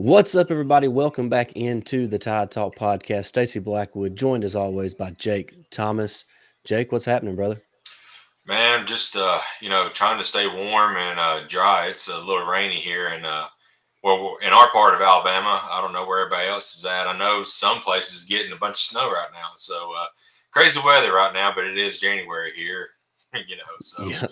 What's up, everybody? Welcome back into the Tide Talk podcast. Stacy Blackwood, joined as always by Jake Thomas. Jake, what's happening, brother? Man, just uh, you know, trying to stay warm and uh, dry. It's a little rainy here, and uh, well, in our part of Alabama, I don't know where everybody else is at. I know some places getting a bunch of snow right now, so uh, crazy weather right now. But it is January here, you know. So yeah,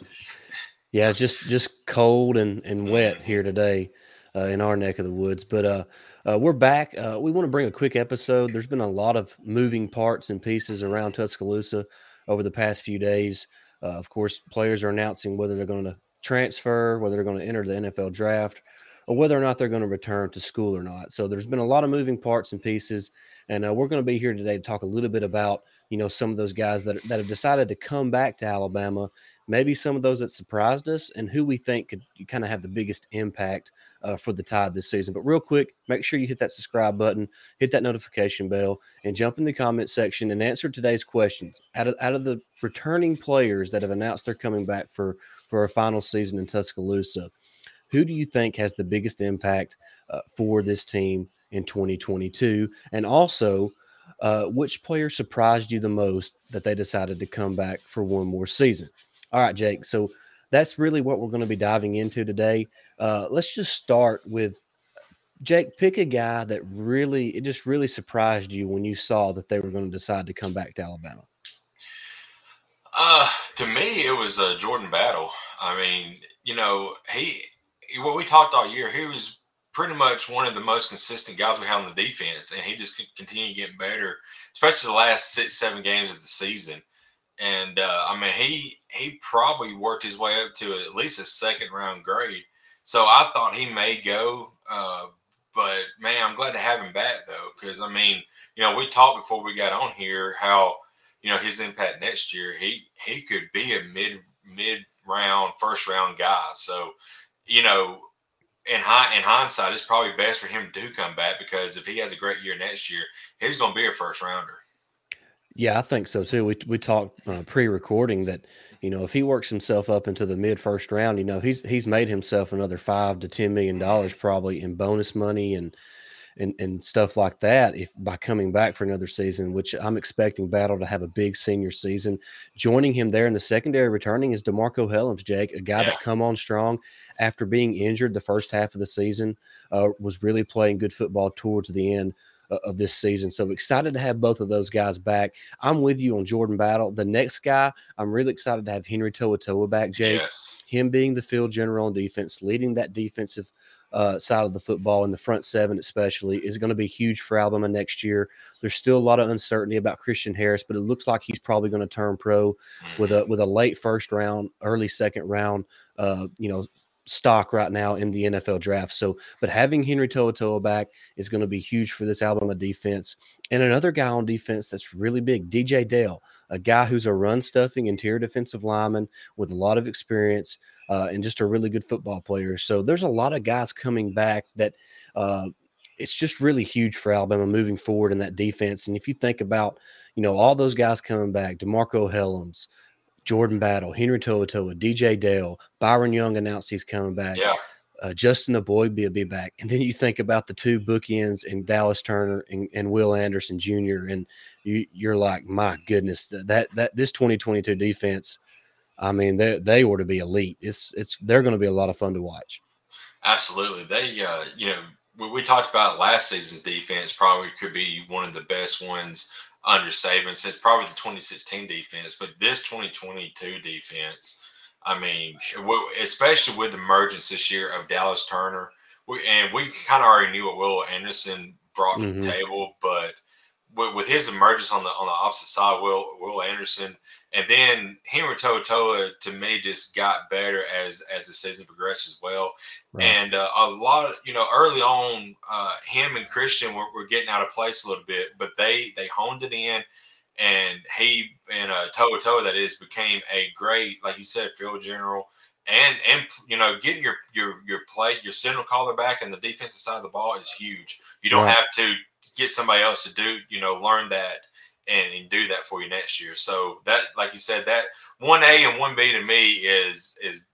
yeah, just just cold and and wet here today uh, in our neck of the woods. But uh, uh, we're back. Uh, we want to bring a quick episode. There's been a lot of moving parts and pieces around Tuscaloosa over the past few days. Uh, of course, players are announcing whether they're going to transfer, whether they're going to enter the NFL draft, or whether or not they're going to return to school or not. So there's been a lot of moving parts and pieces, and uh, we're going to be here today to talk a little bit about you know some of those guys that that have decided to come back to Alabama maybe some of those that surprised us and who we think could kind of have the biggest impact uh, for the Tide this season. But real quick, make sure you hit that subscribe button, hit that notification bell, and jump in the comment section and answer today's questions. Out of out of the returning players that have announced they're coming back for for a final season in Tuscaloosa, who do you think has the biggest impact uh, for this team in 2022? And also, uh, which player surprised you the most that they decided to come back for one more season? All right, Jake. So that's really what we're going to be diving into today. Uh, let's just start with Jake. Pick a guy that really it just really surprised you when you saw that they were going to decide to come back to Alabama. Uh, to me, it was uh, Jordan Battle. I mean, you know, he what we talked all year. He was pretty much one of the most consistent guys we had on the defense, and he just continued getting better, especially the last six, seven games of the season and uh, I mean he he probably worked his way up to at least a second round grade. So I thought he may go, uh, but man, I'm glad to have him back though, because I mean, you know, we talked before we got on here how you know his impact next year. He he could be a mid mid round first round guy. So you know. In, high, in hindsight, it's probably best for him to come back because if he has a great year next year, he's going to be a first rounder. Yeah, I think so too. We we talked uh, pre-recording that you know if he works himself up into the mid first round, you know he's he's made himself another five to ten million dollars probably in bonus money and and and stuff like that if by coming back for another season, which I'm expecting Battle to have a big senior season. Joining him there in the secondary returning is DeMarco Hellams, Jake, a guy that come on strong after being injured the first half of the season, uh, was really playing good football towards the end of this season. So excited to have both of those guys back. I'm with you on Jordan Battle. The next guy, I'm really excited to have Henry To'oTo'o back, Jake. Yes. Him being the field general on defense, leading that defensive uh, side of the football in the front seven, especially, is going to be huge for Alabama next year. There's still a lot of uncertainty about Christian Harris, but it looks like he's probably going to turn pro with a with a late first round, early second round, uh, you know, stock right now in the NFL draft. So, but having Henry To'oTo'o back is going to be huge for this Alabama defense. And another guy on defense that's really big, DJ Dale, a guy who's a run stuffing interior defensive lineman with a lot of experience uh, and just a really good football player. So there's a lot of guys coming back that uh, it's just really huge for Alabama moving forward in that defense. And if you think about, you know, all those guys coming back, DeMarco Hellams, Jordan Battle, Henry To'oTo'o, DJ Dale, Byron Young announced he's coming back. Yeah. Uh, Justin Eboigbe be, be back. And then you think about the two bookends and Dallas Turner and, and Will Anderson Jr. And you, you're like, my goodness, that, that, that this 2022 defense, I mean, they, they ought to be elite. It's, it's, they're going to be a lot of fun to watch. Absolutely. They, uh, you know, we, we talked about last season's defense probably could be one of the best ones under Saban since probably the 2016 defense, but this 2022 defense, I mean, especially with the emergence this year of Dallas Turner, we, and we kind of already knew what Will Anderson brought to mm-hmm. the table, but with, with, his emergence on the on the opposite side, Will Will Anderson, and then Henry To'oTo'o to me just got better as as the season progressed as well. Right. And uh, a lot of you know early on, uh, him and Christian were, were, getting out of place a little bit, but they they honed it in, and he and uh, Toa that is became a great like you said field general. And and you know getting your your your play your signal caller back and the defensive side of the ball is huge. You don't right. have to get somebody else to do, you know, learn that and, and do that for you next year. So that, like you said, that one A and one B to me is is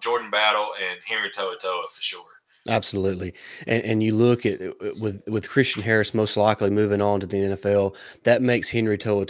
Jordan Battle and Henry To'oTo'o for sure. Absolutely, and and you look at uh, with with Christian Harris most likely moving on to the NFL, that makes Henry Toa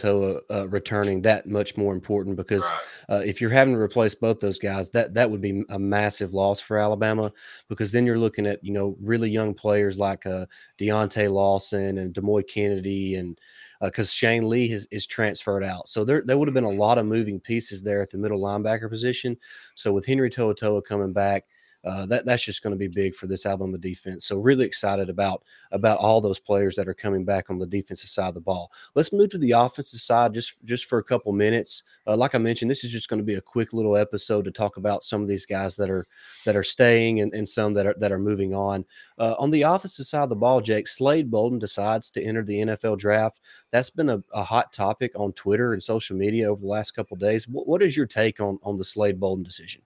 uh, returning that much more important because Right. uh, if you're having to replace both those guys, that that would be a massive loss for Alabama because then you're looking at you know really young players like uh, Deontae Lawson and Demouy Kennedy and because uh, Shane Lee has, is transferred out, so there there would have been a lot of moving pieces there at the middle linebacker position. So with Henry To'oTo'o coming back uh, that that's just going to be big for this Alabama defense. So really excited about about all those players that are coming back on the defensive side of the ball. Let's move to the offensive side just just for a couple minutes. Uh, like I mentioned, this is just going to be a quick little episode to talk about some of these guys that are that are staying and, and some that are that are moving on. Uh, on the offensive side of the ball, Jake Slade Bolden decides to enter the NFL draft. That's been a, a hot topic on Twitter and social media over the last couple days. What, what is your take on on the Slade Bolden decision?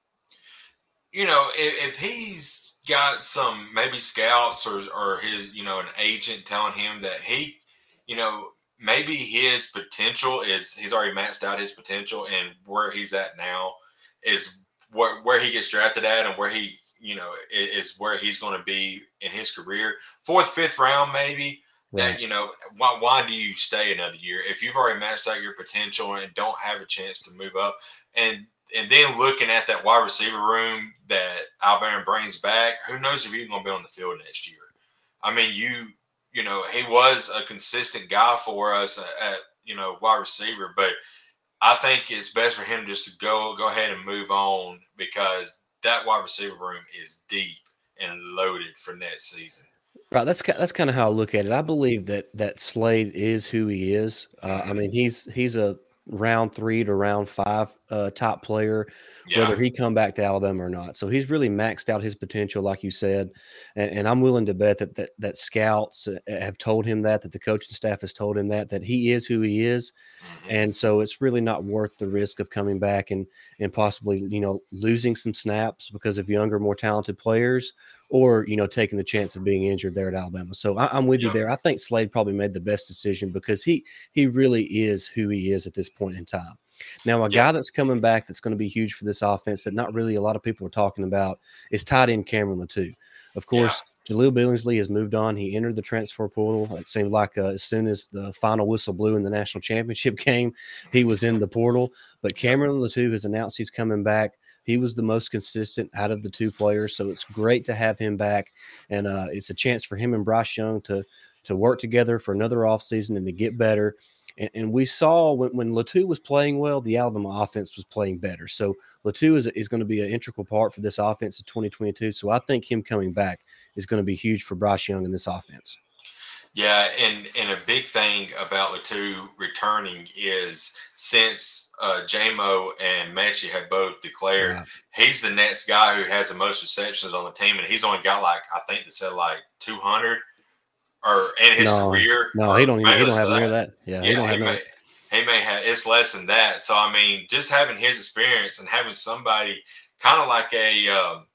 You know, if, if he's got some maybe scouts or or his you know an agent telling him that he, you know, maybe his potential is he's already maxed out his potential and where he's at now is where where he gets drafted at and where he you know is where he's going to be in his career fourth fifth round maybe right. that you know why, why do you stay another year if you've already maxed out your potential and don't have a chance to move up and and then looking at that wide receiver room that Alabama brings back, who knows if he's going to be on the field next year? I mean, you you know he was a consistent guy for us at, at you know wide receiver, but I think it's best for him just to go go ahead and move on because that wide receiver room is deep and loaded for next season. Right, that's that's kind of how I look at it. I believe that that Slade is who he is. Uh, I mean, he's he's a round three to round five uh, top player, yeah. whether he come back to Alabama or not. So he's really maxed out his potential, like you said, and, and, I'm willing to bet that that that scouts uh, have told him that, that the coaching staff has told him that, that he is who he is, mm-hmm. and so it's really not worth the risk of coming back and and possibly you know losing some snaps because of younger, more talented players, or you know taking the chance of being injured there at Alabama. So I, am with you there. I think Slade probably made the best decision because he he really is who he is at this point in time. Now, a guy that's coming back that's going to be huge for this offense that not really a lot of people are talking about is tight end Cameron Latu. Of course, yeah. Jahleel Billingsley has moved on. He entered the transfer portal. It seemed like uh, as soon as the final whistle blew in the national championship game, he was in the portal. But Cameron Latu has announced he's coming back. He was the most consistent out of the two players, so it's great to have him back, and uh, it's a chance for him and Bryce Young to to work together for another offseason and to get better. And, and, we saw when, when Latu was playing well, the Alabama offense was playing better. So Latu is, is going to be an integral part for this offense in 2022. So I think him coming back is going to be huge for Bryce Young in this offense. Yeah, and and a big thing about Latu returning is since uh, Jamo and Metchie have both declared, he's the next guy who has the most receptions on the team, and he's only got like I think they said like 200 or in his no, career. No, he don't. Even, he don't have that. near that. Yeah, yeah, he don't he have. May, he may have. It's less than that. So I mean, just having his experience and having somebody kind of like a um,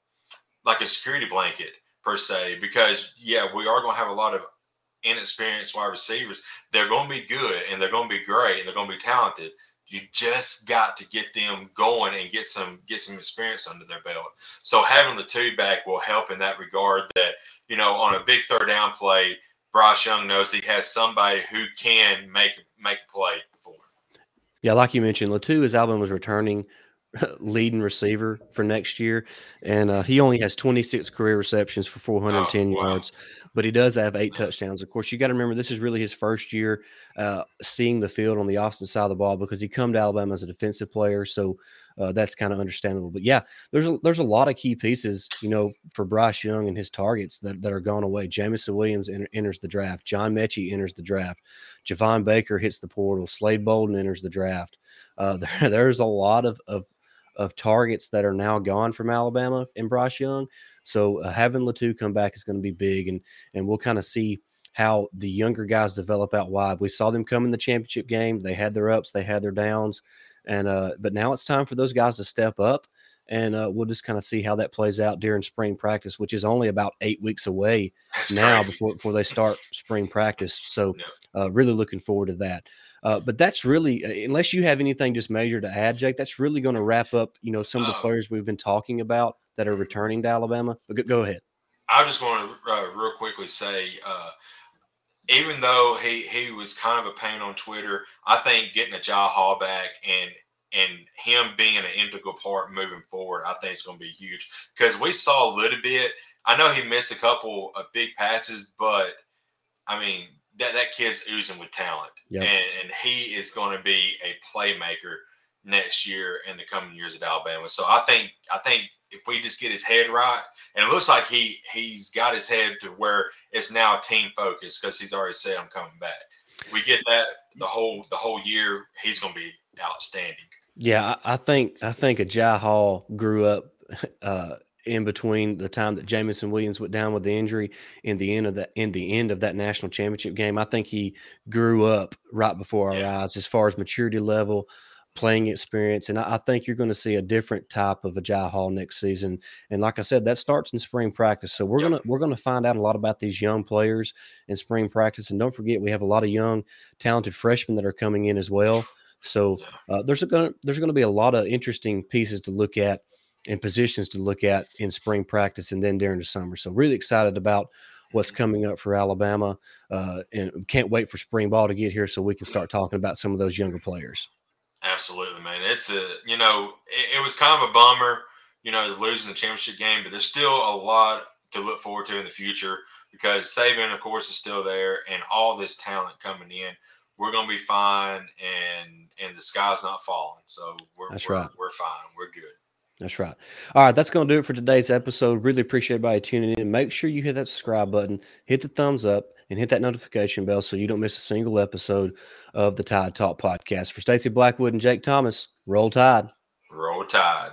like a security blanket per se, because yeah, we are going to have a lot of inexperienced wide receivers. They're going to be good and they're going to be great and they're going to be talented. You just got to get them going and get some get some experience under their belt. So having the two back will help in that regard. That you know, on a big third down play, Bryce Young knows he has somebody who can make make a play for him. Yeah, like you mentioned, Latu, his album was returning leading receiver for next year, and uh, he only has 26 career receptions for 410 oh, wow. yards, but he does have eight touchdowns. Of course, you got to remember this is really his first year uh, seeing the field on the offensive side of the ball because he come to Alabama as a defensive player, so uh, that's kind of understandable. But yeah, there's a, there's a lot of key pieces, you know, for Bryce Young and his targets that, that are gone away. Jameson Williams enter, enters the draft. John Metchie enters the draft. Javon Baker hits the portal. Slade Bolden enters the draft. Uh, there, there's a lot of, of of targets that are now gone from Alabama and Bryce Young. So uh, having Latu come back is going to be big, and and we'll kind of see how the younger guys develop out wide. We saw them come in the championship game; they had their ups, they had their downs, and uh, but now it's time for those guys to step up. And uh, we'll just kind of see how that plays out during spring practice, which is only about eight weeks away That's now crazy. before, before they start spring practice. So, uh, really looking forward to that. Uh, but that's really, uh, unless you have anything just major to add, Jake, that's really going to wrap up, you know, some of the players we've been talking about that are returning to Alabama. But go, go ahead. I just want to uh, real quickly say, uh, even though he he was kind of a pain on Twitter, I think getting Agiye Hall back and and him being an integral part moving forward, I think it's going to be huge because we saw a little bit. I know he missed a couple of big passes, but I mean that that kid's oozing with talent, yep. and, and he is going to be a playmaker next year and the coming years at Alabama. So I think I think if we just get his head right, and it looks like he he's got his head to where it's now team focus because he's already said I'm coming back. We get that the whole the whole year, he's going to be outstanding. Yeah, I, I think I think Agiye Hall grew up uh, in between the time that Jameson Williams went down with the injury in the end of that in the end of that national championship game. I think he grew up right before our yeah. eyes as far as maturity level, playing experience, and I, I think you're going to see a different type of Agiye Hall next season. And like I said, that starts in spring practice. So we're gonna we're gonna find out a lot about these young players in spring practice. And don't forget, we have a lot of young, talented freshmen that are coming in as well. So uh, there's going to there's going to be a lot of interesting pieces to look at and positions to look at in spring practice and then during the summer. So really excited about what's coming up for Alabama, uh, and can't wait for spring ball to get here so we can start talking about some of those younger players. Absolutely, man. It's a you know it, it was kind of a bummer, you know, losing the championship game, but there's still a lot to look forward to in the future because Saban, of course, is still there, and all this talent coming in. We're gonna be fine, and and the sky's not falling. So we're that's we're, right. We're fine. We're good. That's right. All right, that's going to do it for today's episode. Really appreciate everybody tuning in. Make sure you hit that subscribe button, hit the thumbs up, and hit that notification bell so you don't miss a single episode of the Tide Talk podcast. For Stacy Blackwood and Jake Thomas, roll Tide. Roll Tide.